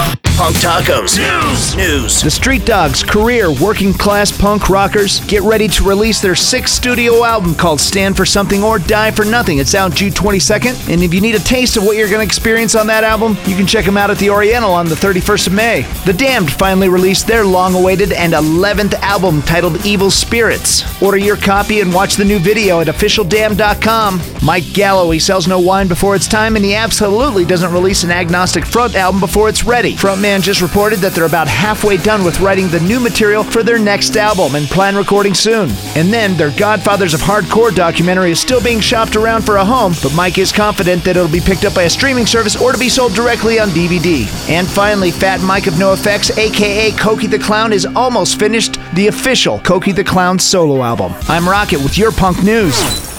Whoa. Punk Tacos. News. News. The Street Dogs, career working class punk rockers, get ready to release their sixth studio album called Stand for Something or Die for Nothing. It's out June 22nd. And if you need a taste of what you're going to experience on that album, you can check them out at the Oriental on the 31st of May. The Damned finally released their long awaited and 11th album titled Evil Spirits. Order your copy and watch the new video at officialdamned.com. Mike Gallo, he sells no wine before it's time, and he absolutely doesn't release an agnostic front album before it's ready. Frontman just reported that they're about halfway done with writing the new material for their next album and plan recording soon. And then their Godfathers of Hardcore documentary is still being shopped around for a home, but Mike is confident that it'll be picked up by a streaming service or to be sold directly on DVD. And finally, Fat Mike of NoFX, aka Cokie the Clown, is almost finished the official Cokie the Clown solo album. I'm Rocket with your punk news.